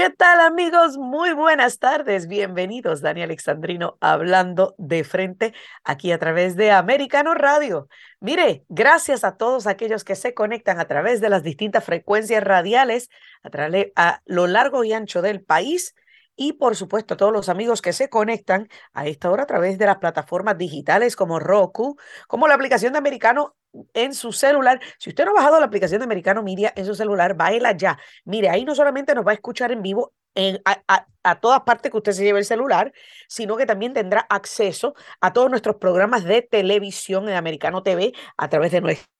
¿Qué tal amigos? Muy buenas tardes. Bienvenidos, Dani Alexandrino, hablando de frente aquí a través de Americano Radio. Mire, gracias a todos aquellos que se conectan a través de las distintas frecuencias radiales a, a lo largo y ancho del país y por supuesto a todos los amigos que se conectan a esta hora a través de las plataformas digitales como Roku, como la aplicación de Americano en su celular. Si usted no ha bajado la aplicación de Americano Media en su celular, bájela ya. Mire, ahí no solamente nos va a escuchar en vivo en, a, a, todas partes que usted se lleve el celular, sino que también tendrá acceso a todos nuestros programas de televisión en Americano TV a través de nuestra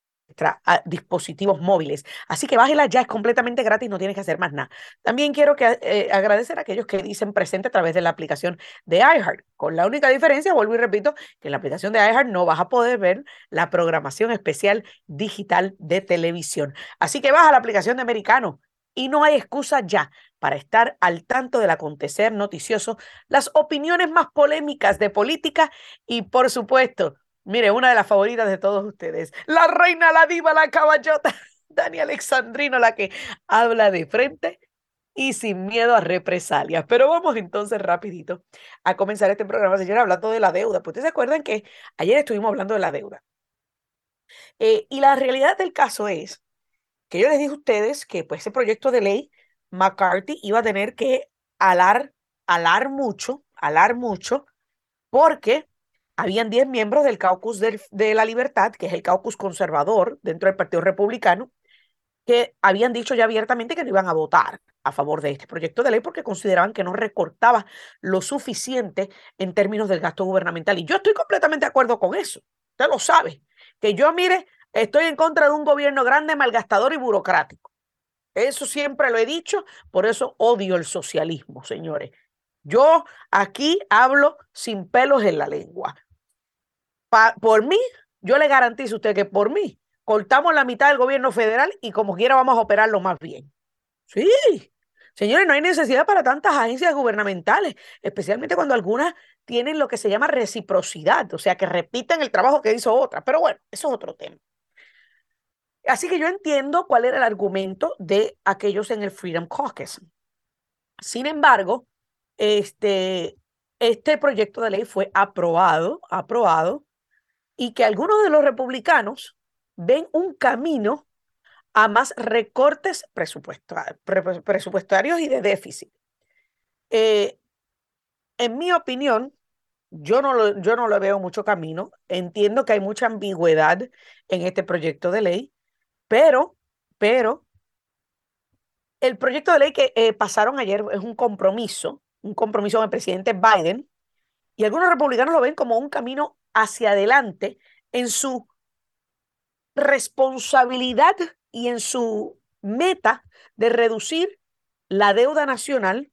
dispositivos móviles. Así que bájela ya, es completamente gratis, no tienes que hacer más nada. También quiero que, eh, agradecer a aquellos que dicen presente a través de la aplicación de iHeart, con la única diferencia, vuelvo y repito, que en la aplicación de iHeart no vas a poder ver la programación especial digital de televisión. Así que baja la aplicación de Americano y no hay excusa ya para estar al tanto del acontecer noticioso, las opiniones más polémicas de política y, por supuesto, Mire, una de las favoritas de todos ustedes, la reina, la diva, la caballota, Dani Alexandrino, la que habla de frente y sin miedo a represalias. Pero vamos entonces rapidito a comenzar este programa, señora, hablando de la deuda. Pues ustedes se acuerdan que ayer estuvimos hablando de la deuda. Eh, y la realidad del caso es que yo les dije a ustedes que pues ese proyecto de ley McCarthy iba a tener que alar, alar mucho, alar mucho, porque habían 10 miembros del caucus de la libertad, que es el caucus conservador dentro del Partido Republicano, que habían dicho ya abiertamente que no iban a votar a favor de este proyecto de ley porque consideraban que no recortaba lo suficiente en términos del gasto gubernamental. Y yo estoy completamente de acuerdo con eso. Usted lo sabe. Que yo, mire, estoy en contra de un gobierno grande, malgastador y burocrático. Eso siempre lo he dicho, por eso odio el socialismo, señores. Yo aquí hablo sin pelos en la lengua por mí, yo le garantizo a usted que por mí cortamos la mitad del gobierno federal y como quiera vamos a operarlo más bien. Sí, señores, no hay necesidad para tantas agencias gubernamentales, especialmente cuando algunas tienen lo que se llama reciprocidad, o sea, que repiten el trabajo que hizo otra. Pero bueno, eso es otro tema. Así que yo entiendo cuál era el argumento de aquellos en el Freedom Caucus. Sin embargo, este, este proyecto de ley fue aprobado, aprobado y que algunos de los republicanos ven un camino a más recortes presupuestarios y de déficit. Eh, en mi opinión, yo no, lo, yo no lo veo mucho camino. Entiendo que hay mucha ambigüedad en este proyecto de ley, pero, pero, el proyecto de ley que eh, pasaron ayer es un compromiso, un compromiso con el presidente Biden, y algunos republicanos lo ven como un camino hacia adelante en su responsabilidad y en su meta de reducir la deuda nacional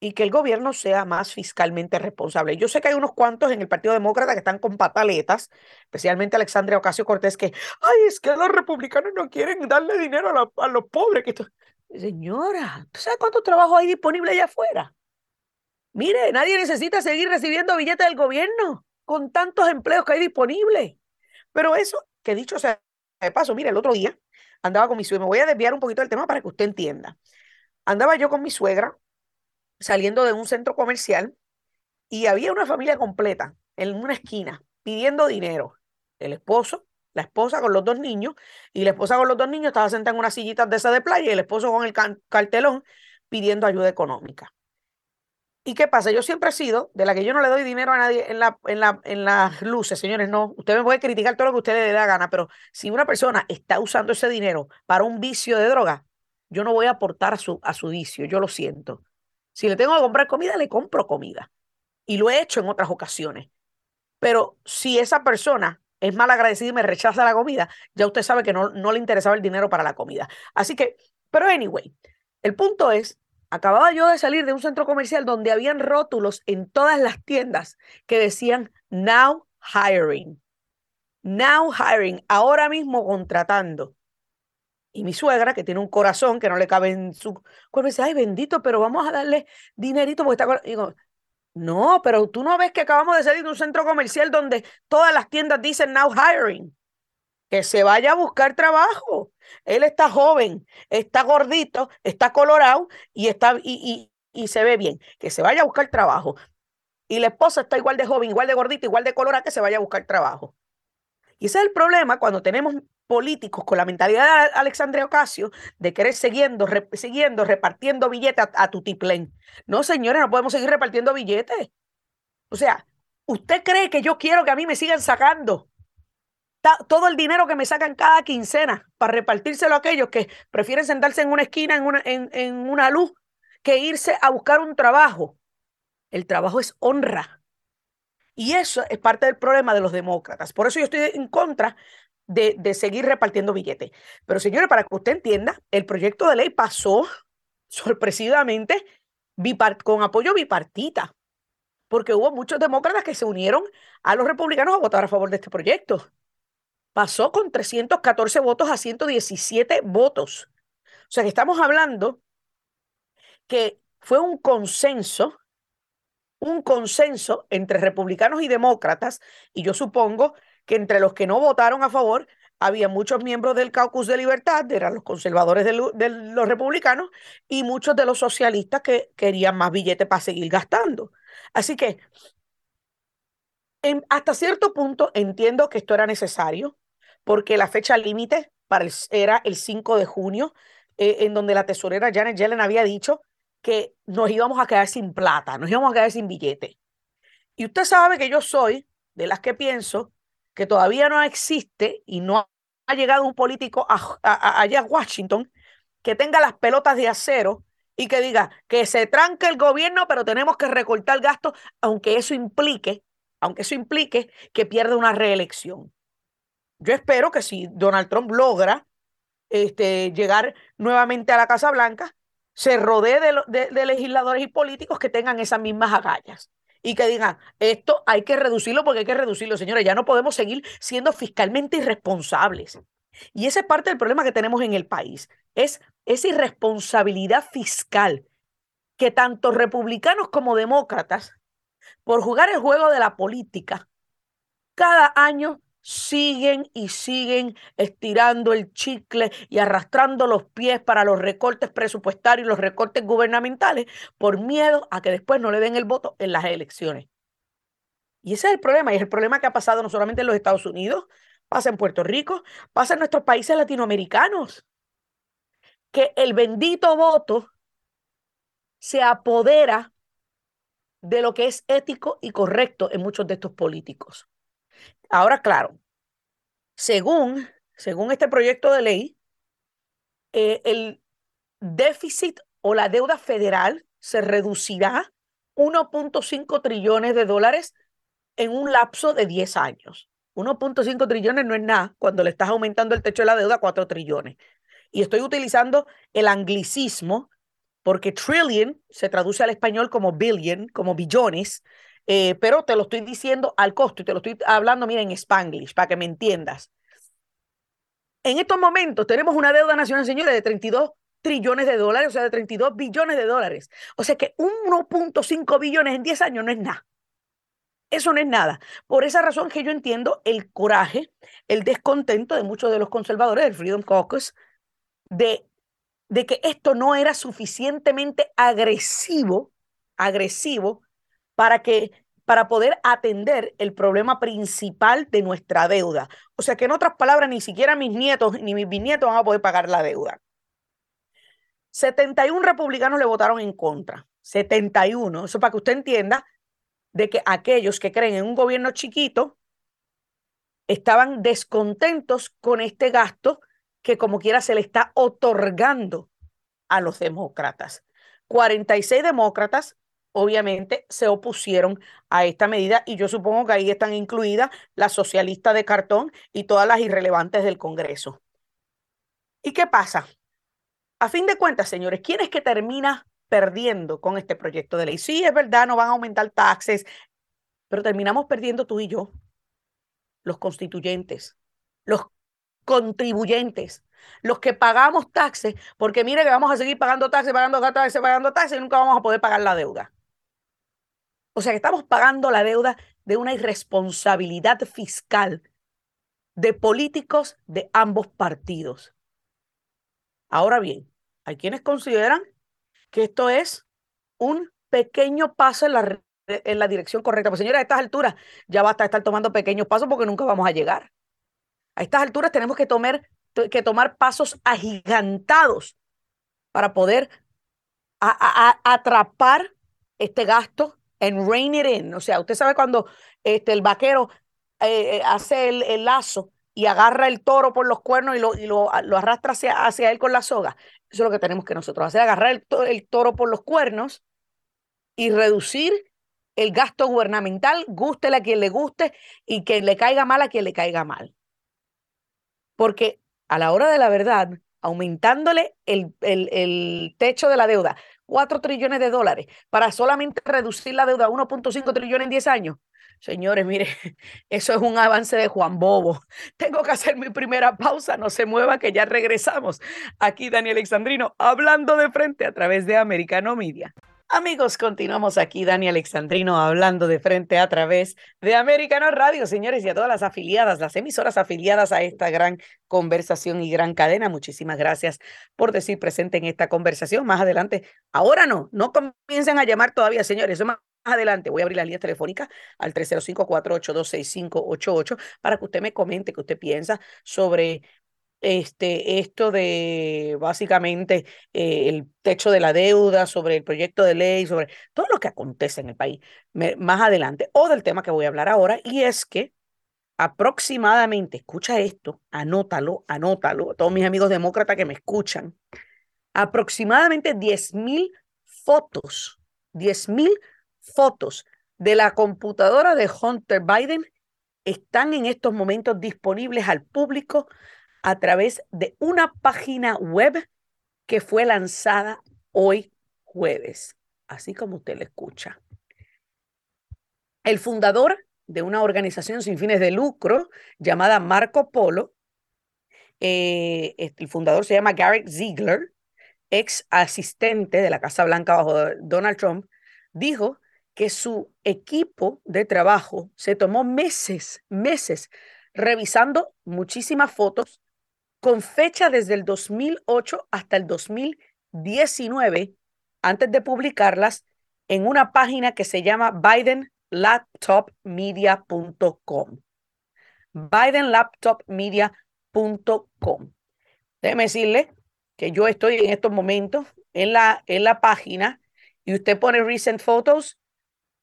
y que el gobierno sea más fiscalmente responsable. Yo sé que hay unos cuantos en el Partido Demócrata que están con pataletas, especialmente Alexandria Ocasio Cortés, que, ay, es que los republicanos no quieren darle dinero a, los pobres. Que Señora, ¿tú sabes cuánto trabajo hay disponible allá afuera? Mire, nadie necesita seguir recibiendo billetes del gobierno con tantos empleos que hay disponibles. Pero eso, que dicho sea de paso, mire, el otro día andaba con mi suegra, me voy a desviar un poquito del tema para que usted entienda. Andaba yo con mi suegra saliendo de un centro comercial y había una familia completa en una esquina pidiendo dinero. El esposo, la esposa con los dos niños y la esposa con los dos niños estaba sentada en una sillita de esa de playa y el esposo con el cartelón pidiendo ayuda económica. ¿Y qué pasa? Yo siempre he sido de la que yo no le doy dinero a nadie en, la, en, la, en las luces, señores, no. Usted me puede criticar todo lo que usted le dé la gana, pero si una persona está usando ese dinero para un vicio de droga, yo no voy a aportar a su, a su vicio, yo lo siento. Si le tengo que comprar comida, le compro comida. Y lo he hecho en otras ocasiones. Pero si esa persona es mal agradecida y me rechaza la comida, ya usted sabe que no, no le interesaba el dinero para la comida. Así que, pero anyway, el punto es Acababa yo de salir de un centro comercial donde habían rótulos en todas las tiendas que decían now hiring. Now hiring, ahora mismo contratando. Y mi suegra, que tiene un corazón que no le cabe en su cuerpo, dice, ay, bendito, pero vamos a darle dinerito porque está... digo, no, pero tú no ves que acabamos de salir de un centro comercial donde todas las tiendas dicen now hiring. que se vaya a buscar trabajo. Él está joven, está gordito, está colorado y, está, y, y, y se ve bien. Que se vaya a buscar trabajo. Y la esposa está igual de joven, igual de gordita, igual de colorada, que se vaya a buscar trabajo. Y ese es el problema cuando tenemos políticos con la mentalidad de Alexandria Ocasio de querer siguiendo, siguiendo repartiendo billetes a, a tutiplén. No, señores, no podemos seguir repartiendo billetes. O sea, ¿usted cree que yo quiero que a mí me sigan sacando todo el dinero que me sacan cada quincena para repartírselo a aquellos que prefieren sentarse en una esquina, en una, en, una luz, que irse a buscar un trabajo? El trabajo es honra. Y eso es parte del problema de los demócratas. Por eso yo estoy en contra de, de seguir repartiendo billetes. Pero señores, para que usted entienda, el proyecto de ley pasó sorpresivamente con apoyo bipartita, porque hubo muchos demócratas que se unieron a los republicanos a votar a favor de este proyecto. Pasó con 314 votos a 117 votos. O sea que estamos hablando que fue un consenso un consenso entre republicanos y demócratas, y yo supongo que entre los que no votaron a favor había muchos miembros del caucus de libertad, eran los conservadores de, los republicanos, y muchos de los socialistas que querían más billetes para seguir gastando. Así que hasta cierto punto entiendo que esto era necesario, porque la fecha límite era el 5 de junio, eh, en donde la tesorera Janet Yellen había dicho que nos íbamos a quedar sin plata, nos íbamos a quedar sin billete. Y usted sabe que yo soy de las que pienso que todavía no existe y no ha llegado un político allá a Washington que tenga las pelotas de acero y que diga que se tranque el gobierno, pero tenemos que recortar gastos, aunque eso implique, aunque eso implique que pierda una reelección. Yo espero que si Donald Trump logra este, llegar nuevamente a la Casa Blanca, se rodee de, legisladores y políticos que tengan esas mismas agallas y que digan, esto hay que reducirlo porque hay que reducirlo, señores, ya no podemos seguir siendo fiscalmente irresponsables. Y esa es parte del problema que tenemos en el país, es esa irresponsabilidad fiscal que tanto republicanos como demócratas, por jugar el juego de la política, cada año siguen y siguen estirando el chicle y arrastrando los pies para los recortes presupuestarios y los recortes gubernamentales por miedo a que después no le den el voto en las elecciones. Y ese es el problema, y es el problema que ha pasado no solamente en los Estados Unidos, pasa en Puerto Rico, pasa en nuestros países latinoamericanos, que el bendito voto se apodera de lo que es ético y correcto en muchos de estos políticos. Ahora, claro, según, según este proyecto de ley, eh, el déficit o la deuda federal se reducirá 1.5 trillones de dólares en un lapso de 10 años. 1.5 trillones no es nada cuando le estás aumentando el techo de la deuda a 4 trillones. Y estoy utilizando el anglicismo porque trillion se traduce al español como billion, como billones, eh, pero te lo estoy diciendo al costo y te lo estoy hablando, mira, en spanglish, para que me entiendas. En estos momentos tenemos una deuda nacional, señores, de 32 trillones de dólares, o sea, de 32 billones de dólares. O sea que 1.5 billones en 10 años no es nada. Eso no es nada. Por esa razón que yo entiendo el coraje, el descontento de muchos de los conservadores del Freedom Caucus de, de que esto no era suficientemente agresivo, agresivo para que para poder atender el problema principal de nuestra deuda. O sea que en otras palabras, ni siquiera mis nietos ni mis bisnietos van a poder pagar la deuda. 71 republicanos le votaron en contra. 71. Eso para que usted entienda de que aquellos que creen en un gobierno chiquito estaban descontentos con este gasto que como quiera se le está otorgando a los demócratas. 46 demócratas obviamente se opusieron a esta medida y yo supongo que ahí están incluidas las socialistas de cartón y todas las irrelevantes del Congreso. ¿Y qué pasa? A fin de cuentas, señores, ¿quién es que termina perdiendo con este proyecto de ley? Sí, es verdad, no van a aumentar taxes, pero terminamos perdiendo tú y yo, los constituyentes, los contribuyentes, los que pagamos taxes, porque mire que vamos a seguir pagando taxes, pagando taxes, pagando taxes y nunca vamos a poder pagar la deuda. O sea que estamos pagando la deuda de una irresponsabilidad fiscal de políticos de ambos partidos. Ahora bien, hay quienes consideran que esto es un pequeño paso en la, en la dirección correcta. Pues señora, a estas alturas ya basta de estar tomando pequeños pasos porque nunca vamos a llegar. A estas alturas tenemos que tomar, que tomar pasos agigantados para poder atrapar este gasto en rein it in. O sea, usted sabe cuando este, el vaquero eh, eh, hace el, lazo y agarra el toro por los cuernos y lo, y lo, lo arrastra hacia, hacia, él con la soga. Eso es lo que tenemos que nosotros hacer, agarrar el, el toro por los cuernos y reducir el gasto gubernamental, guste a quien le guste y que le caiga mal a quien le caiga mal. Porque a la hora de la verdad, aumentándole el, el, el techo de la deuda, 4 trillones de dólares, para solamente reducir la deuda a 1.5 trillones en 10 años, Señores, mire, eso es un avance de Juan Bobo. Tengo que hacer mi primera pausa, no se mueva que ya regresamos. Aquí Daniel Alexandrino hablando de frente a través de Americano Media. Amigos, continuamos aquí, Dani Alexandrino, hablando de frente a través de Americano Radio, señores, y a todas las afiliadas, las emisoras afiliadas a esta gran conversación y gran cadena. Muchísimas gracias por decir presente en esta conversación. Más adelante, ahora no, no comiencen a llamar todavía, señores, más adelante voy a abrir la línea telefónica al 305-482-6588 para que usted me comente qué usted piensa sobre este, esto de básicamente eh, el techo de la deuda, sobre el proyecto de ley, sobre todo lo que acontece en el país más adelante, o del tema que voy a hablar ahora, y es que aproximadamente, escucha esto, anótalo, anótalo, todos mis amigos demócratas que me escuchan, aproximadamente 10 mil fotos, 10 mil fotos de la computadora de Hunter Biden están en estos momentos disponibles al público a través de una página web que fue lanzada hoy jueves, así como usted le escucha. El fundador de una organización sin fines de lucro llamada Marco Polo, eh, el fundador se llama Garrett Ziegler, ex asistente de la Casa Blanca bajo Donald Trump, dijo que su equipo de trabajo se tomó meses, meses, revisando muchísimas fotos con fecha desde el 2008 hasta el 2019, antes de publicarlas en una página que se llama bidenlaptopmedia.com. bidenlaptopmedia.com. Déjeme decirle que yo estoy en estos momentos en la, en la página y usted pone recent photos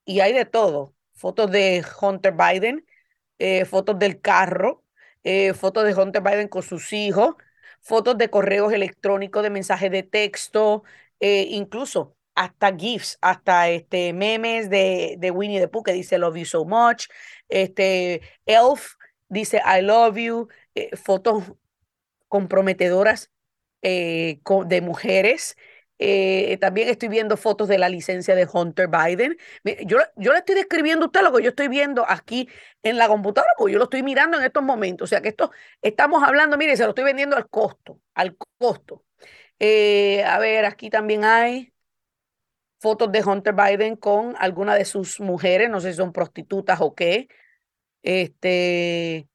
y hay de todo. Fotos de Hunter Biden, eh, fotos del carro, eh, fotos de Hunter Biden con sus hijos, fotos de correos electrónicos, de mensajes de texto, eh, incluso hasta GIFs, hasta este, memes de, de Winnie the Pooh que dice Love you so much, este, Elf dice I love you, fotos comprometedoras de mujeres eh, también estoy viendo fotos de la licencia de Hunter Biden. Yo, yo le estoy describiendo a usted lo que yo estoy viendo aquí en la computadora, porque yo lo estoy mirando en estos momentos. O sea que esto estamos hablando, mire, se lo estoy vendiendo al costo, al costo. Eh, a ver, aquí también hay fotos de Hunter Biden con alguna de sus mujeres, no sé si son prostitutas o qué. Este,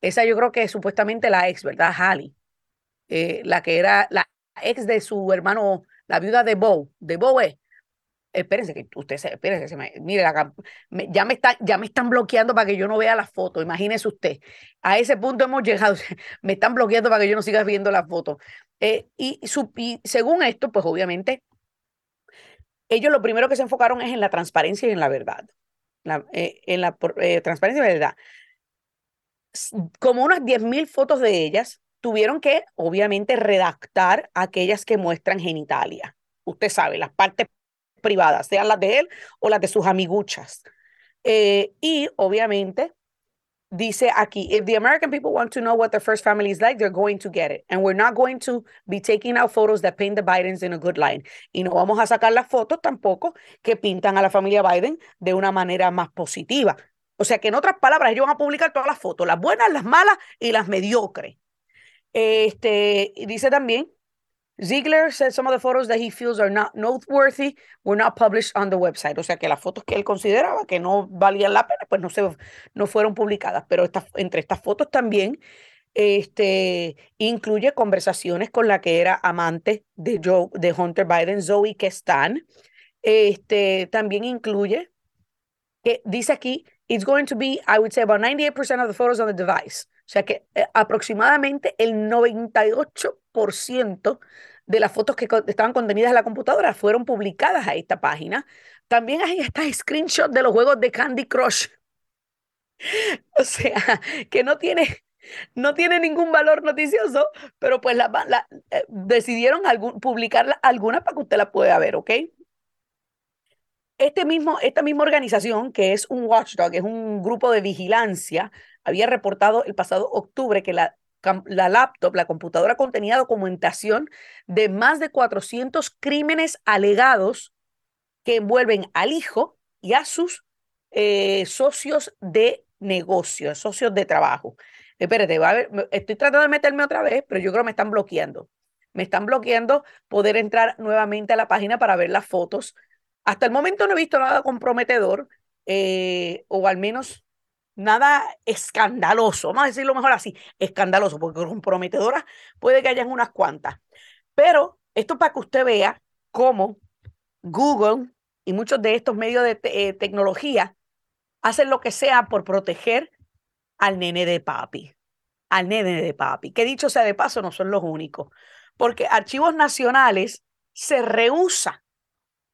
esa yo creo que es supuestamente la ex, ¿verdad? Hallie, eh, la que era la ex de su hermano la viuda de Bo, de Bo es, espérense que usted se, espérense, se me, mire, ya, me ya me están bloqueando para que yo no vea la foto, imagínese usted. A ese punto hemos llegado, me están bloqueando para que yo no siga viendo la foto. Eh, y, según esto, pues obviamente, ellos lo primero que se enfocaron es en la transparencia y en la verdad. Eh, en la eh, transparencia y verdad. Como unas 10.000 fotos de ellas, tuvieron que, obviamente, redactar aquellas que muestran genitalia. Usted sabe, las partes privadas, sean las de él o las de sus amiguchas. Eh, y, obviamente, dice aquí, if the American people want to know what their first family is like, they're going to get it. And we're not going to be taking out photos that paint the Bidens in a good line. Y no vamos a sacar las fotos tampoco que pintan a la familia Biden de una manera más positiva. O sea que en otras palabras, ellos van a publicar todas las fotos, las buenas, las malas y las mediocres. Este, dice también Ziegler said some of the photos that he feels are not noteworthy were not published on the website. O sea que las fotos que él consideraba que no valían la pena, pues no, se, no fueron publicadas. Pero esta, entre estas fotos también este, incluye conversaciones con la que era amante de, Joe, de Hunter Biden, Zoe Kestan. Este, también incluye que dice aquí, it's going to be, I would say, about 98% of the photos on the device. O sea que eh, aproximadamente el 98% de las fotos que estaban contenidas en la computadora fueron publicadas a esta página. También hay esta screenshot de los juegos de Candy Crush. O sea, que no tiene, no tiene ningún valor noticioso, pero pues la, eh, decidieron algún, publicar alguna para que usted la pueda ver, ¿ok? Este mismo, esta misma organización, que es un watchdog, es un grupo de vigilancia, había reportado el pasado octubre que la, la laptop, la computadora contenía documentación de más de 400 crímenes alegados que envuelven al hijo y a sus eh, socios de negocio, socios de trabajo. Espérate, va a ver, estoy tratando de meterme otra vez, pero yo creo que me están bloqueando. Me están bloqueando poder entrar nuevamente a la página para ver las fotos. Hasta el momento no he visto nada comprometedor, eh, o al menos nada escandaloso, vamos a decirlo mejor así, escandaloso, porque comprometedoras puede que hayan unas cuantas. Pero esto para que usted vea cómo Google y muchos de estos medios de eh, tecnología hacen lo que sea por proteger al nene de papi, al nene de papi, que dicho sea de paso no son los únicos, porque Archivos Nacionales se rehúsa,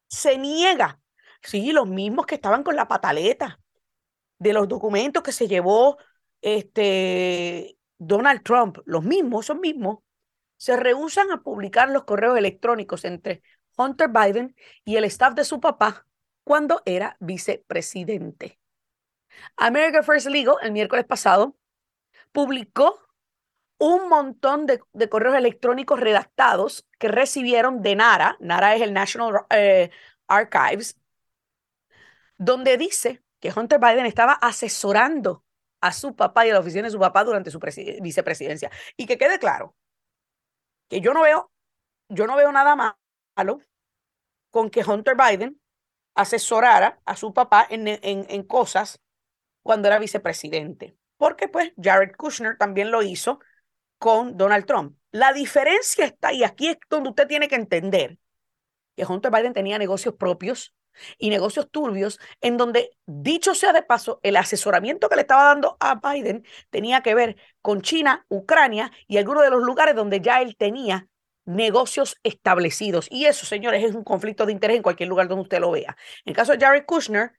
se niega, sí, los mismos que estaban con la pataleta, de los documentos que se llevó este, Donald Trump, los mismos, esos mismos, se rehusan a publicar los correos electrónicos entre Hunter Biden y el staff de su papá cuando era vicepresidente. America First Legal, el miércoles pasado, publicó un montón de, correos electrónicos redactados que recibieron de NARA, NARA es el National eh, Archives, donde dice que Hunter Biden estaba asesorando a su papá y a la oficina de su papá durante su vicepresidencia. Y que quede claro que yo no veo, yo no veo nada malo con que Hunter Biden asesorara a su papá en, en, en cosas cuando era vicepresidente. Porque pues Jared Kushner también lo hizo con Donald Trump. La diferencia está, y aquí es donde usted tiene que entender, que Hunter Biden tenía negocios propios y negocios turbios, en donde, dicho sea de paso, el asesoramiento que le estaba dando a Biden tenía que ver con China, Ucrania y algunos de los lugares donde ya él tenía negocios establecidos. Y eso, señores, es un conflicto de interés en cualquier lugar donde usted lo vea. En el caso de Jared Kushner,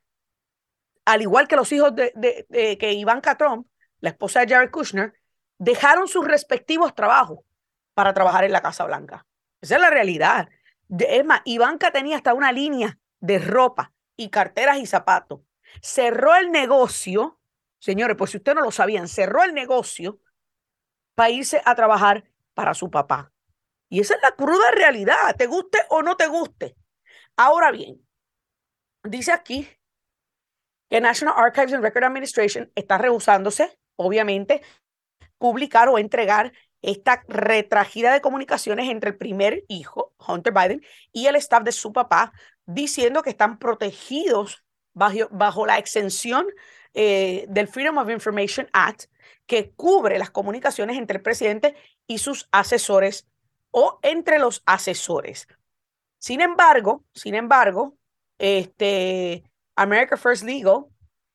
al igual que los hijos de, de, que Ivanka Trump, la esposa de Jared Kushner, dejaron sus respectivos trabajos para trabajar en la Casa Blanca. Esa es la realidad. Es más, Ivanka tenía hasta una línea de ropa y carteras y zapatos. Cerró el negocio, señores, pues si ustedes no lo sabían, cerró el negocio para irse a trabajar para su papá. Y esa es la cruda realidad, te guste o no te guste. Ahora bien, dice aquí que National Archives and Record Administration está rehusándose, obviamente, publicar o entregar esta retragida de comunicaciones entre el primer hijo, Hunter Biden, y el staff de su papá, diciendo que están protegidos bajo, bajo la exención eh, del Freedom of Information Act, que cubre las comunicaciones entre el presidente y sus asesores o entre los asesores. Sin embargo, sin embargo, este, America First Legal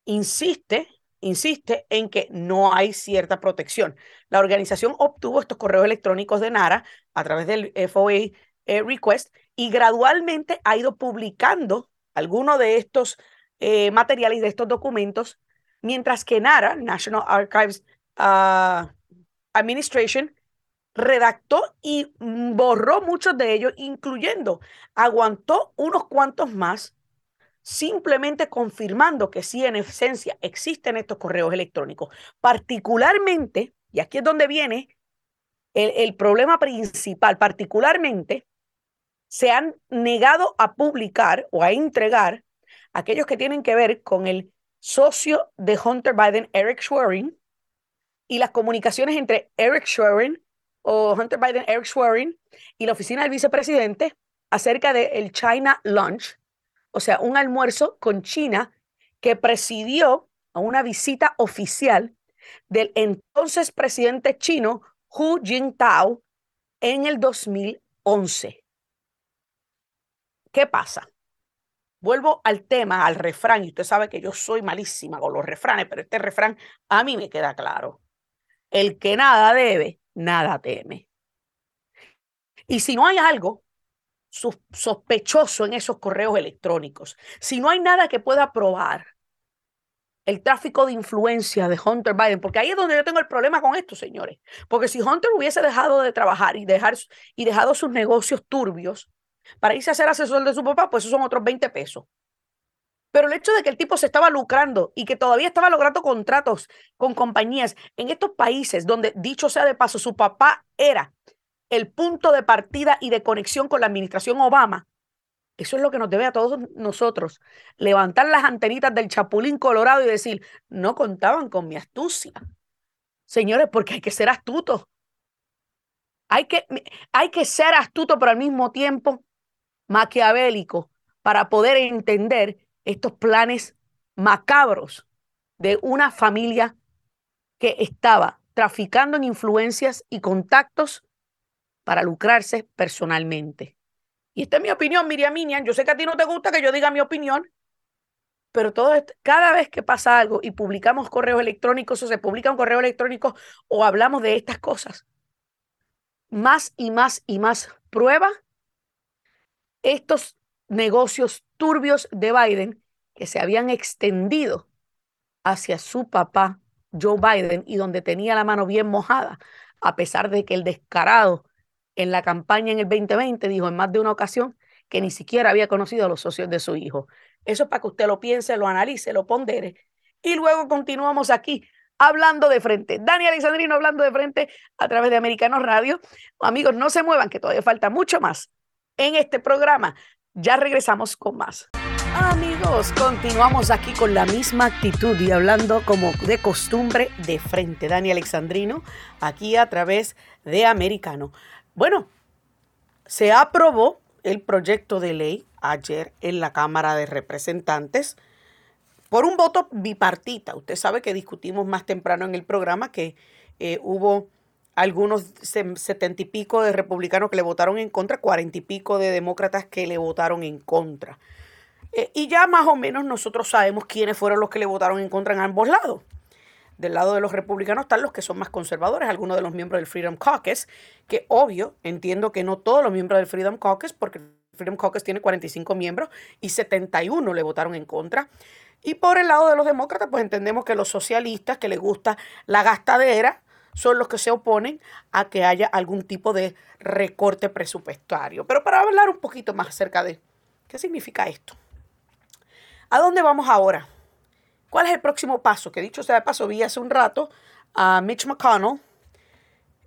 insiste insiste en que no hay cierta protección. La organización obtuvo estos correos electrónicos de NARA a través del FOA eh, request y gradualmente ha ido publicando algunos de estos eh, materiales de estos documentos, mientras que NARA, National Archives ah, Administration, redactó y borró muchos de ellos, incluyendo, aguantó unos cuantos más simplemente confirmando que sí, en esencia, existen estos correos electrónicos. Particularmente, y aquí es donde viene el, problema principal, particularmente, se han negado a publicar o a entregar aquellos que tienen que ver con el socio de Hunter Biden, Eric Schwerin, y las comunicaciones entre Eric Schwerin o Hunter Biden, Eric Schwerin y la oficina del vicepresidente acerca del China Lunch, o sea, un almuerzo con China que presidió a una visita oficial del entonces presidente chino Hu Jintao en el 2011. ¿Qué pasa? Vuelvo al tema, al refrán, y usted sabe que yo soy malísima con los refranes, pero este refrán a mí me queda claro. El que nada debe, nada teme. Y si no hay algo sospechoso en esos correos electrónicos, si no hay nada que pueda probar el tráfico de influencia de Hunter Biden, porque ahí es donde yo tengo el problema con esto, señores. Porque si Hunter hubiese dejado de trabajar y, y dejado sus negocios turbios para irse a ser asesor de su papá, pues esos son otros 20 pesos. Pero el hecho de que el tipo se estaba lucrando y que todavía estaba logrando contratos con compañías en estos países donde, dicho sea de paso, su papá era el punto de partida y de conexión con la administración Obama, eso es lo que nos debe a todos nosotros, levantar las antenitas del chapulín colorado y decir, no contaban con mi astucia. Señores, porque hay que ser astuto. Hay que, hay que ser astuto, pero al mismo tiempo maquiavélico para poder entender estos planes macabros de una familia que estaba traficando en influencias y contactos para lucrarse personalmente. Y esta es mi opinión, Miriam Minian. Yo sé que a ti no te gusta que yo diga mi opinión, pero cada vez que pasa algo y publicamos correos electrónicos o se publica un correo electrónico o hablamos de estas cosas, más y más y más prueba estos negocios turbios de Biden que se habían extendido hacia su papá Joe Biden y donde tenía la mano bien mojada, a pesar de que el descarado en la campaña en el 2020 dijo en más de una ocasión que ni siquiera había conocido a los socios de su hijo. Eso es para que usted lo piense, lo analice, lo pondere. Y luego continuamos aquí hablando de frente. Dani Alexandrino hablando de frente a través de Americanos Radio. Amigos, no se muevan, que todavía falta mucho más en este programa. Ya regresamos con más. Amigos, continuamos aquí con la misma actitud y hablando como de costumbre de frente. Dani Alexandrino, aquí a través de Americano. Bueno, se aprobó el proyecto de ley ayer en la Cámara de Representantes por un voto bipartita. Usted sabe que discutimos más temprano en el programa que eh, hubo algunos setenta y pico de republicanos que le votaron en contra, cuarenta y pico de demócratas que le votaron en contra. Eh, y ya más o menos nosotros sabemos quiénes fueron los que le votaron en contra en ambos lados. Del lado de los republicanos están los que son más conservadores, algunos de los miembros del Freedom Caucus, que obvio, entiendo que no todos los miembros del Freedom Caucus, porque el Freedom Caucus tiene 45 miembros y 71 le votaron en contra. Y por el lado de los demócratas, pues entendemos que los socialistas, que les gusta la gastadera, son los que se oponen a que haya algún tipo de recorte presupuestario. Pero para hablar un poquito más acerca de qué significa esto. ¿A dónde vamos ahora? ¿Cuál es el próximo paso? Que dicho sea de paso, vi hace un rato a Mitch McConnell,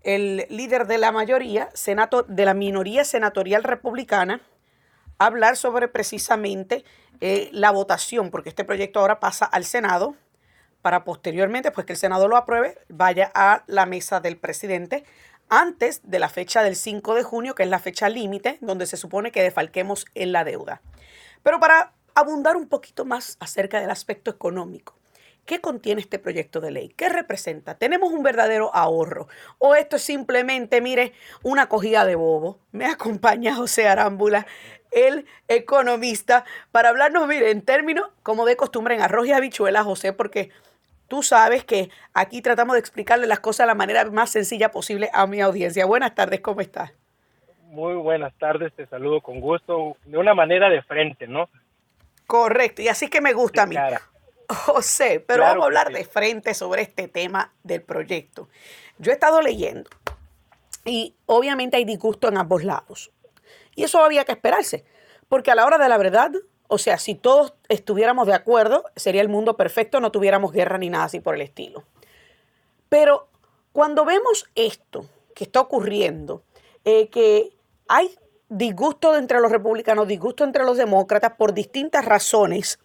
el líder de la mayoría, senato, de la minoría senatorial republicana, hablar sobre precisamente eh, la votación, porque este proyecto ahora pasa al Senado para posteriormente, pues que el Senado lo apruebe, vaya a la mesa del presidente antes de la fecha del 5 de junio, que es la fecha límite, donde se supone que defalquemos en la deuda. Pero para abundar un poquito más acerca del aspecto económico. ¿Qué contiene este proyecto de ley? ¿Qué representa? ¿Tenemos un verdadero ahorro? ¿O esto es simplemente, mire, una cogida de bobo? Me acompaña José Arámbula, el economista, para hablarnos, mire, en términos, como de costumbre, en arroz y habichuelas, José, porque tú sabes que aquí tratamos de explicarle las cosas de la manera más sencilla posible a mi audiencia. Buenas tardes, ¿cómo estás? Muy buenas tardes, te saludo con gusto, de una manera de frente, ¿no? Correcto, y así que me gusta a mí. José, pero vamos a hablar de frente sobre este tema del proyecto. Yo he estado leyendo y obviamente hay disgusto en ambos lados. Y eso había que esperarse, porque a la hora de la verdad, o sea, si todos estuviéramos de acuerdo, sería el mundo perfecto, no tuviéramos guerra ni nada así por el estilo. Pero cuando vemos esto que está ocurriendo, eh, que hay disgusto entre los republicanos, disgusto entre los demócratas por distintas razones.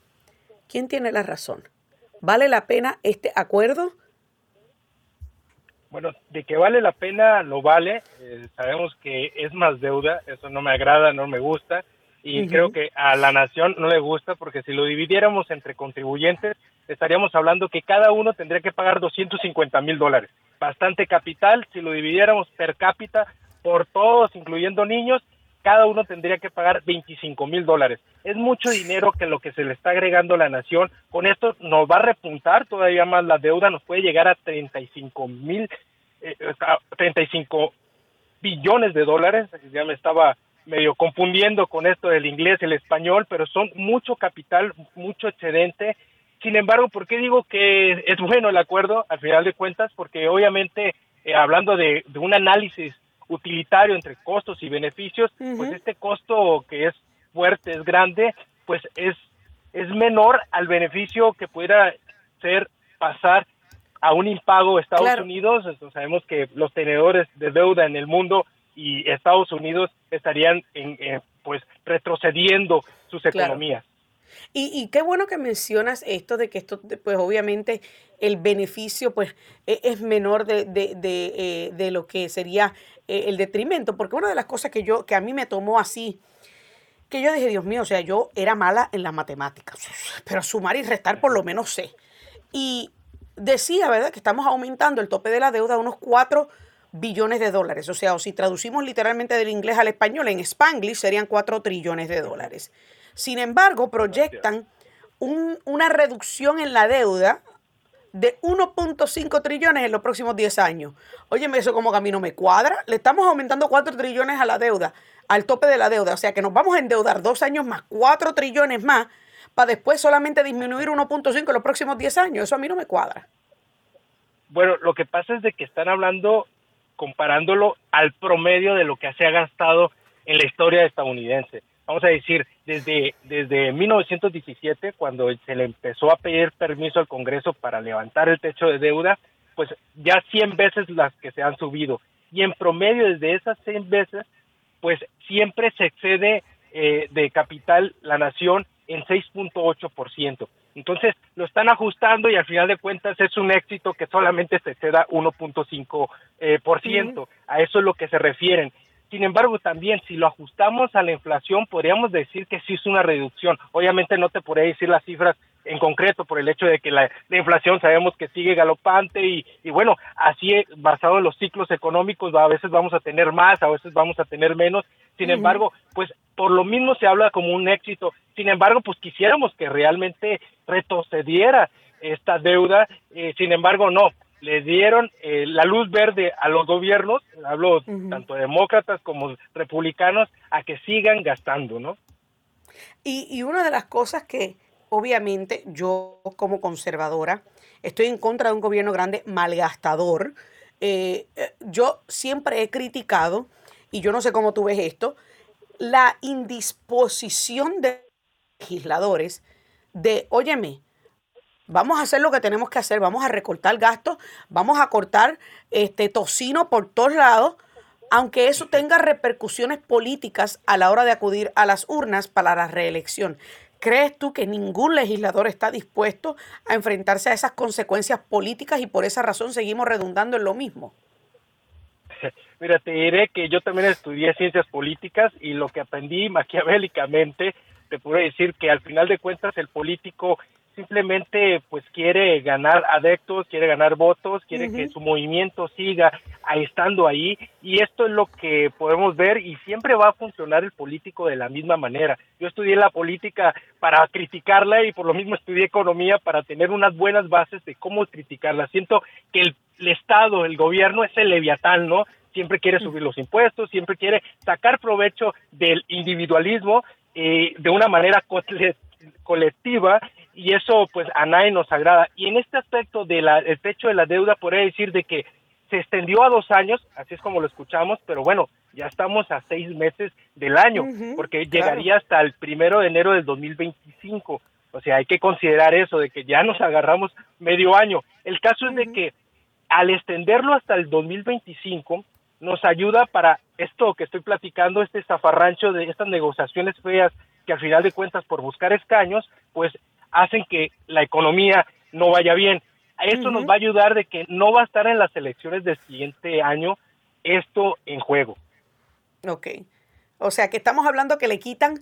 ¿Quién tiene la razón? ¿Vale la pena este acuerdo? Bueno, de que vale la pena, lo vale. Eh, sabemos que es más deuda, eso no me agrada, no me gusta. Y creo que a la nación no le gusta porque si lo dividiéramos entre contribuyentes, estaríamos hablando que cada uno tendría que pagar 250 mil dólares. Bastante capital, si lo dividiéramos per cápita por todos, incluyendo niños, cada uno tendría que pagar 25 mil dólares. Es mucho dinero que lo que se le está agregando a la nación. Con esto nos va a repuntar todavía más la deuda, nos puede llegar a 35 mil, eh, 35 billones de dólares. Ya me estaba medio confundiendo con esto del inglés, el español, pero son mucho capital, mucho excedente. Sin embargo, ¿por qué digo que es bueno el acuerdo al final de cuentas? Porque obviamente, eh, hablando de, de un análisis utilitario entre costos y beneficios, pues este costo que es fuerte, es grande, pues es, es menor al beneficio que pueda ser pasar a un impago Estados Unidos. Entonces sabemos que los tenedores de deuda en el mundo y Estados Unidos estarían en, pues retrocediendo sus economías. Y, qué bueno que mencionas esto de que esto, pues obviamente el beneficio pues e, es menor de, de, de, eh, de lo que sería eh, el detrimento, porque una de las cosas que yo, que a mí me tomó así, que yo dije, Dios mío, o sea, yo era mala en las matemáticas, pero sumar y restar por lo menos sé. Y decía, ¿verdad?, que estamos aumentando el tope de la deuda a unos 4 billones de dólares. O sea, o si traducimos literalmente del inglés al español, en Spanglish serían 4 trillones de dólares. Sin embargo, proyectan una reducción en la deuda de 1.5 trillones en los próximos 10 años. Óyeme, eso como que a mí no me cuadra. Le estamos aumentando 4 trillones a la deuda, al tope de la deuda. O sea que nos vamos a endeudar dos años más, 4 trillones más, para después solamente disminuir 1.5 en los próximos 10 años. Eso a mí no me cuadra. Bueno, lo que pasa es de que están hablando, comparándolo al promedio de lo que se ha gastado en la historia estadounidense vamos a decir, desde, desde 1917, cuando se le empezó a pedir permiso al Congreso para levantar el techo de deuda, pues ya 100 veces las que se han subido. Y en promedio, desde esas 100 veces, pues siempre se excede eh, de capital la nación en 6.8%. Entonces lo están ajustando y al final de cuentas es un éxito que solamente se exceda 1.5%. Eh, por ciento. A eso es lo que se refieren. Sin embargo, también si lo ajustamos a la inflación, podríamos decir que sí es una reducción. Obviamente no te podría decir las cifras en concreto por el hecho de que la, inflación sabemos que sigue galopante y, y, bueno, así basado en los ciclos económicos a veces vamos a tener más, a veces vamos a tener menos. Sin embargo, pues por lo mismo se habla como un éxito. Sin embargo, pues quisiéramos que realmente retrocediera esta deuda. Eh, sin embargo, no le dieron eh, la luz verde a los gobiernos, hablo tanto demócratas como republicanos, a que sigan gastando, ¿no? Y, y una de las cosas que obviamente yo como conservadora estoy en contra de un gobierno grande malgastador. Eh, eh, yo siempre he criticado, y yo no sé cómo tú ves esto, la indisposición de legisladores de, óyeme, Vamos a hacer lo que tenemos que hacer, vamos a recortar gastos, vamos a cortar este tocino por todos lados, aunque eso tenga repercusiones políticas a la hora de acudir a las urnas para la reelección. ¿Crees tú que ningún legislador está dispuesto a enfrentarse a esas consecuencias políticas y por esa razón seguimos redundando en lo mismo? Mira, te diré que yo también estudié ciencias políticas y lo que aprendí maquiavélicamente, te puedo decir que al final de cuentas el político simplemente pues quiere ganar adeptos, quiere ganar votos, quiere que su movimiento siga estando ahí y esto es lo que podemos ver y siempre va a funcionar el político de la misma manera. Yo estudié la política para criticarla y por lo mismo estudié economía para tener unas buenas bases de cómo criticarla. Siento que el, Estado, el gobierno es el leviatán, ¿no? Siempre quiere subir los impuestos, siempre quiere sacar provecho del individualismo eh, de una manera colectiva y eso pues a nadie nos agrada. Y en este aspecto del techo de la deuda podría decir de que se extendió a dos años, así es como lo escuchamos, pero bueno, ya estamos a seis meses del año, porque llegaría hasta el primero de enero del 2025. O sea, hay que considerar eso, de que ya nos agarramos medio año. El caso es de que al extenderlo hasta el 2025, nos ayuda para esto que estoy platicando, este zafarrancho de estas negociaciones feas que al final de cuentas por buscar escaños, pues hacen que la economía no vaya bien. Esto nos va a ayudar de que no va a estar en las elecciones del siguiente año esto en juego. Ok. O sea que estamos hablando que le quitan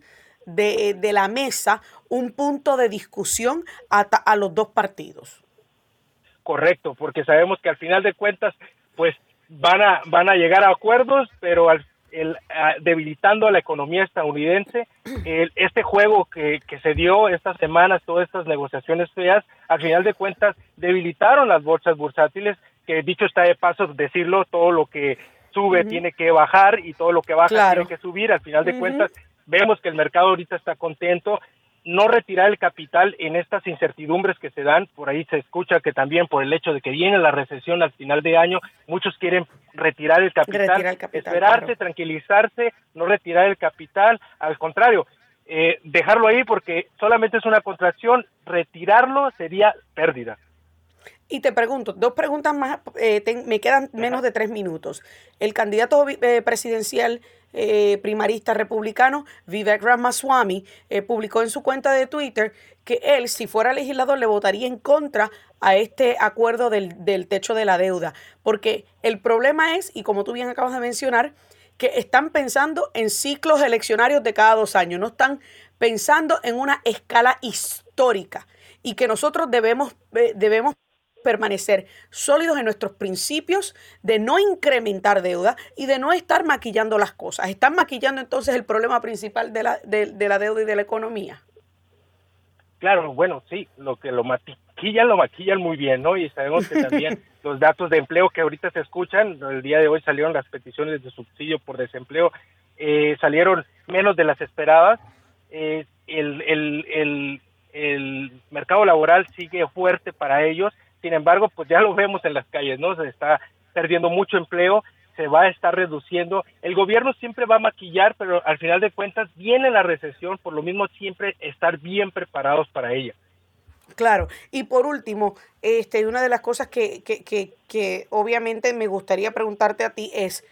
de, de la mesa un punto de discusión a, a los dos partidos. Correcto, porque sabemos que al final de cuentas, pues van a, van a llegar a acuerdos, pero al, el, debilitando a la economía estadounidense. El, este juego que, que, se dio estas semanas, todas estas negociaciones feas, al final de cuentas debilitaron las bolsas bursátiles, que dicho está de paso decirlo, todo lo que sube tiene que bajar y todo lo que baja tiene que subir. Al final de cuentas, vemos que el mercado ahorita está contento no retirar el capital en estas incertidumbres que se dan. Por ahí se escucha que también por el hecho de que viene la recesión al final de año, muchos quieren retirar el capital, esperarse, tranquilizarse, no retirar el capital. Al contrario, eh, dejarlo ahí porque solamente es una contracción, retirarlo sería pérdida. Y te pregunto, dos preguntas más, eh, me quedan menos de tres minutos. El candidato eh, presidencial eh, primarista republicano, Vivek Ramaswamy, eh, publicó en su cuenta de Twitter que él, si fuera legislador, le votaría en contra a este acuerdo del, del techo de la deuda. Porque el problema es, y como tú bien acabas de mencionar, que están pensando en ciclos eleccionarios de cada dos años, no están pensando en una escala histórica y que nosotros debemos, eh, debemos permanecer sólidos en nuestros principios de no incrementar deuda y de no estar maquillando las cosas. ¿Están maquillando entonces el problema principal de la, de, la deuda y de la economía? Claro, bueno, sí, lo que lo maquillan, lo maquillan muy bien, ¿no? Y sabemos que también los datos de empleo que ahorita se escuchan, el día de hoy salieron las peticiones de subsidio por desempleo, eh, salieron menos de las esperadas. Eh, el, el, el, el mercado laboral sigue fuerte para ellos sin embargo, pues ya lo vemos en las calles, ¿no? Se está perdiendo mucho empleo, se va a estar reduciendo. El gobierno siempre va a maquillar, pero al final de cuentas viene la recesión, por lo mismo siempre estar bien preparados para ella. Claro, y por último, este, una de las cosas que, que, que, que obviamente me gustaría preguntarte a ti es,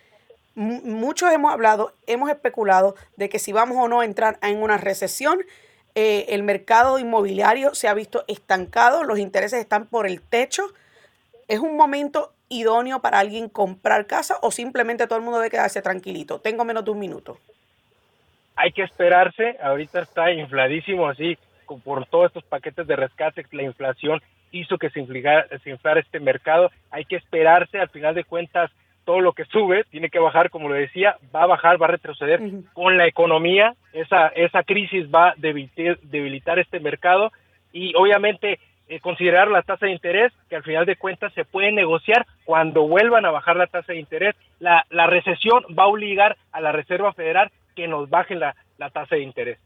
muchos hemos hablado, hemos especulado de que si vamos o no a entrar en una recesión, eh, el mercado inmobiliario se ha visto estancado, los intereses están por el techo. ¿Es un momento idóneo para alguien comprar casa o simplemente todo el mundo debe quedarse tranquilito? Tengo menos de un minuto. Hay que esperarse, ahorita está infladísimo así por todos estos paquetes de rescate, la inflación hizo que se inflara, se inflara este mercado, hay que esperarse, al final de cuentas todo lo que sube tiene que bajar, como lo decía, va a bajar, va a retroceder con la economía, esa, esa crisis va a debilitar, este mercado y obviamente eh, considerar la tasa de interés, que al final de cuentas se puede negociar cuando vuelvan a bajar la tasa de interés. La, la recesión va a obligar a la Reserva Federal que nos baje la tasa de interés.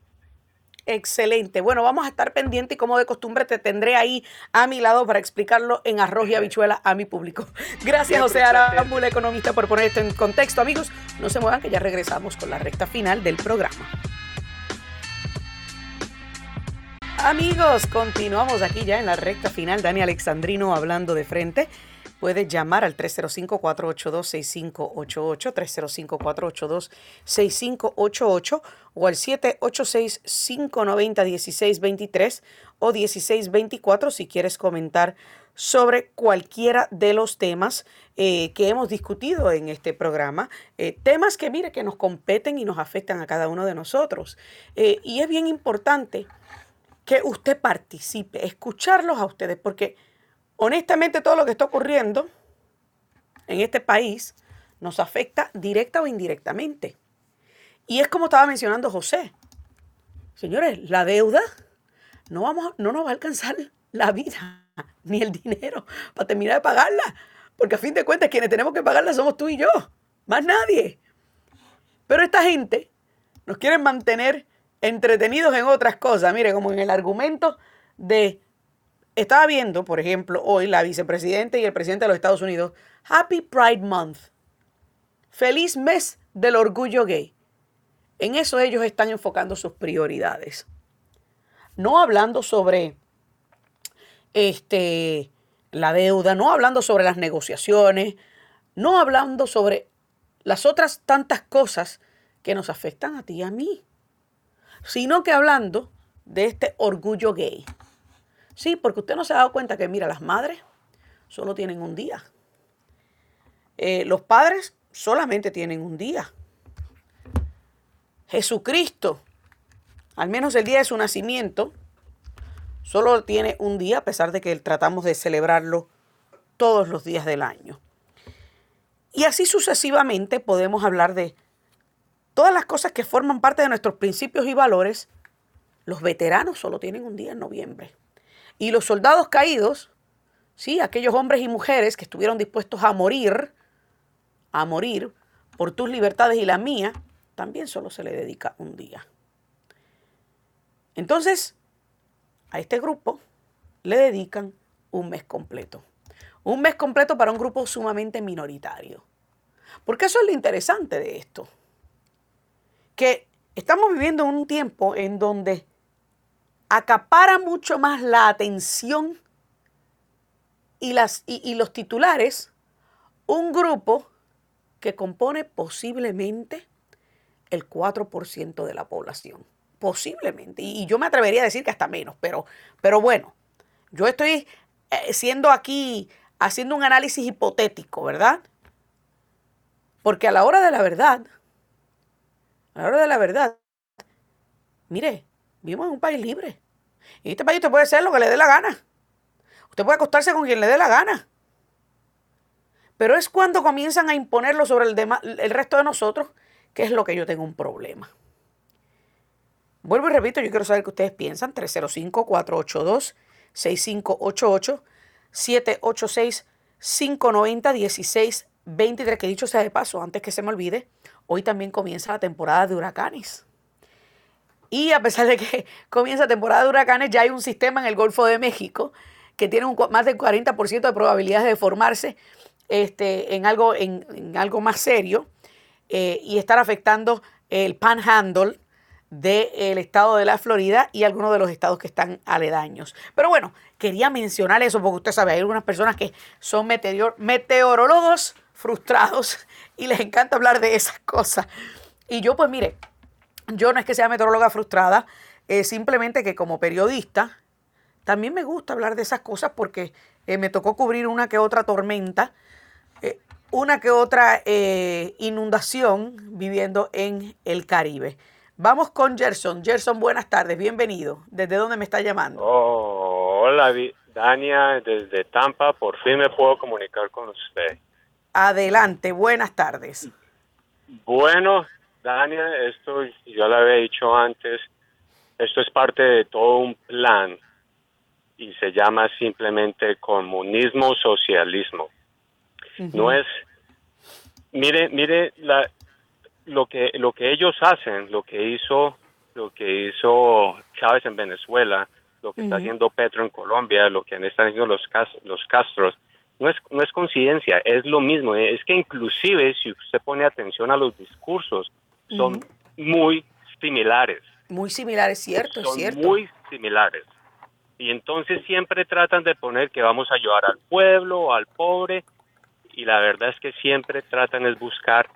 Excelente. Bueno, vamos a estar pendientes y como de costumbre te tendré ahí a mi lado para explicarlo en arroz y habichuela a mi público. Gracias, José Arambula, economista, por poner esto en contexto. Amigos, no se muevan que ya regresamos con la recta final del programa. Amigos, continuamos aquí ya en la recta final. Dani Alexandrino hablando de frente. Puedes llamar al 305-482-6588, 305-482-6588 o al 786-590-1623 o 1624 si quieres comentar sobre cualquiera de los temas eh, que hemos discutido en este programa. Eh, temas que, mire, que nos competen y nos afectan a cada uno de nosotros. Eh, y es bien importante que usted participe, escucharlos a ustedes, porque honestamente todo lo que está ocurriendo en este país nos afecta directa o indirectamente. Y es como estaba mencionando José. Señores, la deuda no, vamos, no nos va a alcanzar la vida ni el dinero para terminar de pagarla. Porque a fin de cuentas quienes tenemos que pagarla somos tú y yo, más nadie. Pero esta gente nos quiere mantener entretenidos en otras cosas. Mire, como en el argumento de estaba viendo, por ejemplo, hoy la vicepresidenta y el presidente de los Estados Unidos, Happy Pride Month. Feliz mes del orgullo gay. En eso ellos están enfocando sus prioridades. No hablando sobre este, la deuda, no hablando sobre las negociaciones, no hablando sobre las otras tantas cosas que nos afectan a ti y a mí, sino que hablando de este orgullo gay. Sí, porque usted no se ha dado cuenta que, mira, las madres solo tienen un día. Eh, los padres solamente tienen un día. Jesucristo, al menos el día de su nacimiento, solo tiene un día, a pesar de que tratamos de celebrarlo todos los días del año. Y así sucesivamente podemos hablar de todas las cosas que forman parte de nuestros principios y valores. Los veteranos solo tienen un día en noviembre. Y los soldados caídos, sí, aquellos hombres y mujeres que estuvieron dispuestos a morir, a morir por tus libertades y la mía, también solo se le dedica un día. Entonces, a este grupo le dedican un mes completo. Un mes completo para un grupo sumamente minoritario. Porque eso es lo interesante de esto. Que estamos viviendo un tiempo en donde acapara mucho más la atención y, las, y, los titulares un grupo que compone posiblemente el 4% de la población. Posiblemente. Y, yo me atrevería a decir que hasta menos, pero, pero bueno, yo estoy eh, siendo aquí, haciendo un análisis hipotético, ¿verdad? Porque a la hora de la verdad, a la hora de la verdad, mire, vivimos en un país libre. Y este país usted puede hacer lo que le dé la gana. Usted puede acostarse con quien le dé la gana. Pero es cuando comienzan a imponerlo sobre el, el resto de nosotros que es lo que yo tengo un problema. Vuelvo y repito, yo quiero saber qué ustedes piensan. 305-482-6588, 786-590-1623. Que dicho sea de paso, antes que se me olvide, hoy también comienza la temporada de huracanes. Y a pesar de que comienza temporada de huracanes, ya hay un sistema en el Golfo de México que tiene un, más del 40% de probabilidades de formarse este, en, algo, en, algo más serio eh, y estar afectando el panhandle del estado de la Florida y algunos de los estados que están aledaños. Pero bueno, quería mencionar eso porque usted sabe, hay algunas personas que son meteorólogos frustrados y les encanta hablar de esas cosas. Y yo pues mire, yo no es que sea meteoróloga frustrada, es simplemente que como periodista también me gusta hablar de esas cosas porque eh, me tocó cubrir una que otra tormenta, eh, una que otra eh, inundación viviendo en el Caribe. Vamos con Gerson. Gerson, buenas tardes, bienvenido. ¿Desde dónde me está llamando? Oh, hola, Dania, desde Tampa. Por fin me puedo comunicar con usted. Adelante, buenas tardes. Bueno, Dania, esto yo lo había dicho antes, esto es parte de todo un plan y se llama simplemente comunismo socialismo. No es mire, mire la, lo que lo que ellos hacen, lo que hizo lo que hizo Chávez en Venezuela, lo que está haciendo Petro en Colombia, lo que están haciendo los los Castros, no es no es coincidencia, es lo mismo, es que inclusive si usted pone atención a los discursos son muy similares. Muy similares, cierto, son cierto. Muy similares. Y entonces siempre tratan de poner que vamos a ayudar al pueblo, al pobre, y la verdad es que siempre tratan de buscar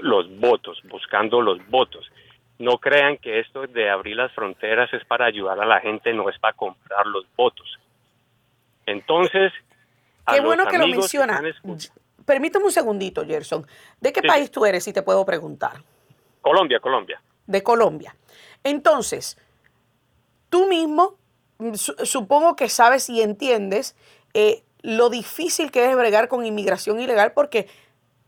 los votos, buscando los votos. No crean que esto de abrir las fronteras es para ayudar a la gente, no es para comprar los votos. Entonces, qué bueno que lo menciona. Permítame un segundito, Gerson. ¿De qué país tú eres, si te puedo preguntar? Colombia, Colombia. De Colombia. Entonces, tú mismo mm, supongo que sabes y entiendes eh, lo difícil que es bregar con inmigración ilegal porque,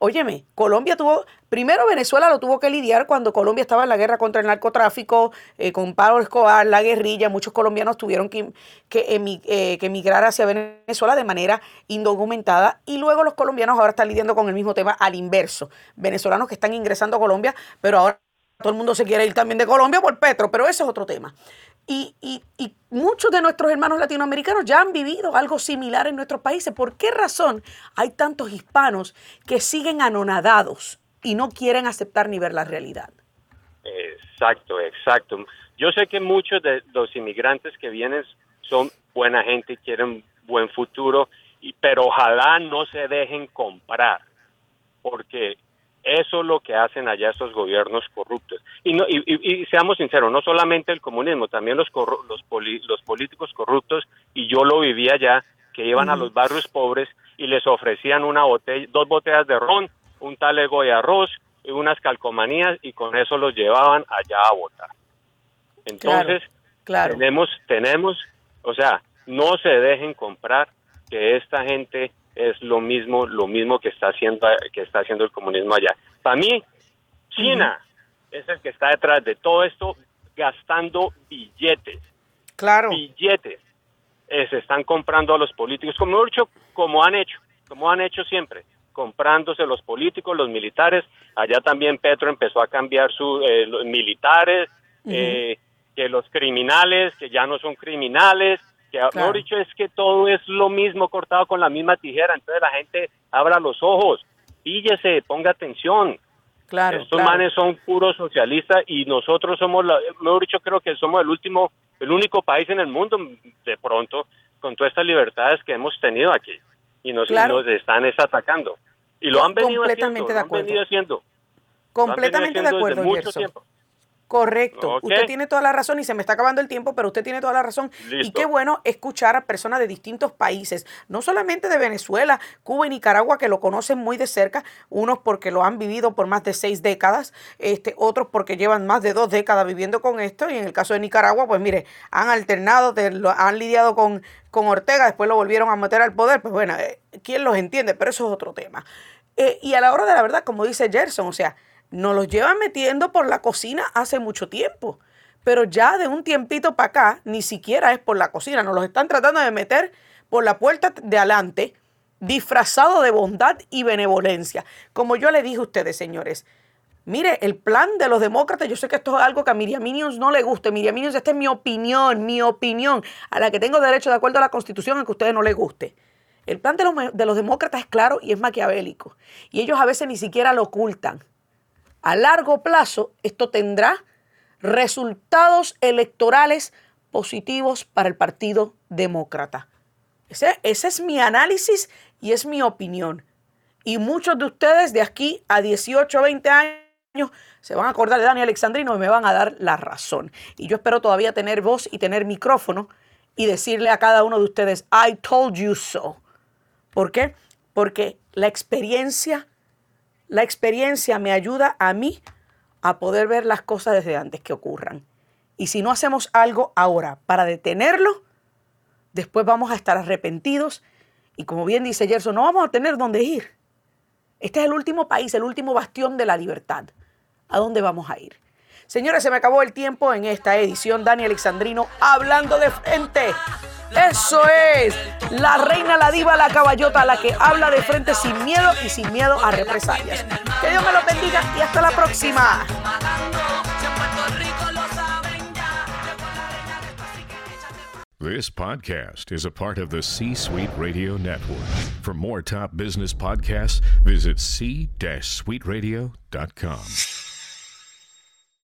óyeme, Colombia tuvo, primero Venezuela lo tuvo que lidiar cuando Colombia estaba en la guerra contra el narcotráfico, eh, con Pablo Escobar, la guerrilla, muchos colombianos tuvieron que, que, eh, que emigrar hacia Venezuela de manera indocumentada. Y luego los colombianos ahora están lidiando con el mismo tema al inverso, venezolanos que están ingresando a Colombia, pero ahora todo el mundo se quiere ir también de Colombia por Petro, pero ese es otro tema. Y, muchos de nuestros hermanos latinoamericanos ya han vivido algo similar en nuestros países. ¿Por qué razón hay tantos hispanos que siguen anonadados y no quieren aceptar ni ver la realidad? Exacto, exacto. Yo sé que muchos de los inmigrantes que vienen son buena gente y quieren buen futuro, pero ojalá no se dejen comprar, porque eso es lo que hacen allá esos gobiernos corruptos. Y, no, y, seamos sinceros, no solamente el comunismo, también los, los, los políticos corruptos, y yo lo vivía allá, que iban a los barrios pobres y les ofrecían una botella, dos botellas de ron, un talego de arroz y unas calcomanías y con eso los llevaban allá a votar. Entonces, claro, tenemos, tenemos, o sea, no se dejen comprar que esta gente es lo mismo, lo mismo que está haciendo, que está haciendo el comunismo allá. Para mí, China es el que está detrás de todo esto, gastando billetes. Claro. Billetes. Eh, se están comprando a los políticos, como, hecho, como han hecho, como han hecho siempre, comprándose los políticos, los militares. Allá también Petro empezó a cambiar sus eh, militares, eh, que los criminales, que ya no son criminales, que mejor dicho es que todo es lo mismo cortado con la misma tijera, entonces la gente abra los ojos, píllese, ponga atención. Claro, Estos manes son puros socialistas y nosotros somos, la, mejor dicho, creo que somos el último, el único país en el mundo, de pronto, con todas estas libertades que hemos tenido aquí. Y nos, nos están atacando. Y lo han venido haciendo. De acuerdo. Lo han venido haciendo. Completamente de acuerdo, mucho tiempo. Correcto. Usted tiene toda la razón y se me está acabando el tiempo, pero usted tiene toda la razón. Y qué bueno escuchar a personas de distintos países, no solamente de Venezuela, Cuba y Nicaragua, que lo conocen muy de cerca, unos porque lo han vivido por más de seis décadas, este, otros porque llevan más de dos décadas viviendo con esto. Y en el caso de Nicaragua, pues mire, han alternado, han lidiado con, con Ortega, después lo volvieron a meter al poder. Pues bueno, eh, ¿quién los entiende? Pero eso es otro tema. Eh, y a la hora de la verdad, como dice Gerson, o sea, nos los llevan metiendo por la cocina hace mucho tiempo. Pero ya de un tiempito para acá, ni siquiera es por la cocina, nos los están tratando de meter por la puerta de adelante, disfrazado de bondad y benevolencia. Como yo le dije a ustedes, señores, mire, el plan de los demócratas, yo sé que esto es algo que a Miriam Minions no le guste. Miriam Minions, esta es mi opinión, mi opinión, a la que tengo derecho de acuerdo a la Constitución, a que a ustedes no les guste. El plan de los, de los demócratas es claro y es maquiavélico. Y ellos a veces ni siquiera lo ocultan a largo plazo esto tendrá resultados electorales positivos para el Partido Demócrata. Ese, es mi análisis y es mi opinión. Y muchos de ustedes de aquí a 18 o 20 años se van a acordar de Dani Alexandrino y me van a dar la razón. Y yo espero todavía tener voz y tener micrófono y decirle a cada uno de ustedes, I told you so. ¿Por qué? Porque la experiencia la experiencia me ayuda a mí a poder ver las cosas desde antes que ocurran. Y si no hacemos algo ahora para detenerlo, después vamos a estar arrepentidos y como bien dice Gerson, no vamos a tener dónde ir. Este es el último país, el último bastión de la libertad. ¿A dónde vamos a ir? Señores, se me acabó el tiempo en esta edición. Dani Alexandrino hablando de frente. Eso es la reina, la diva, la caballota, la que habla de frente sin miedo y sin miedo a represalias. Que Dios me lo bendiga y hasta la próxima. This podcast is a part of the C Suite Radio Network. For more top business podcasts, visit c-suiteradio.com.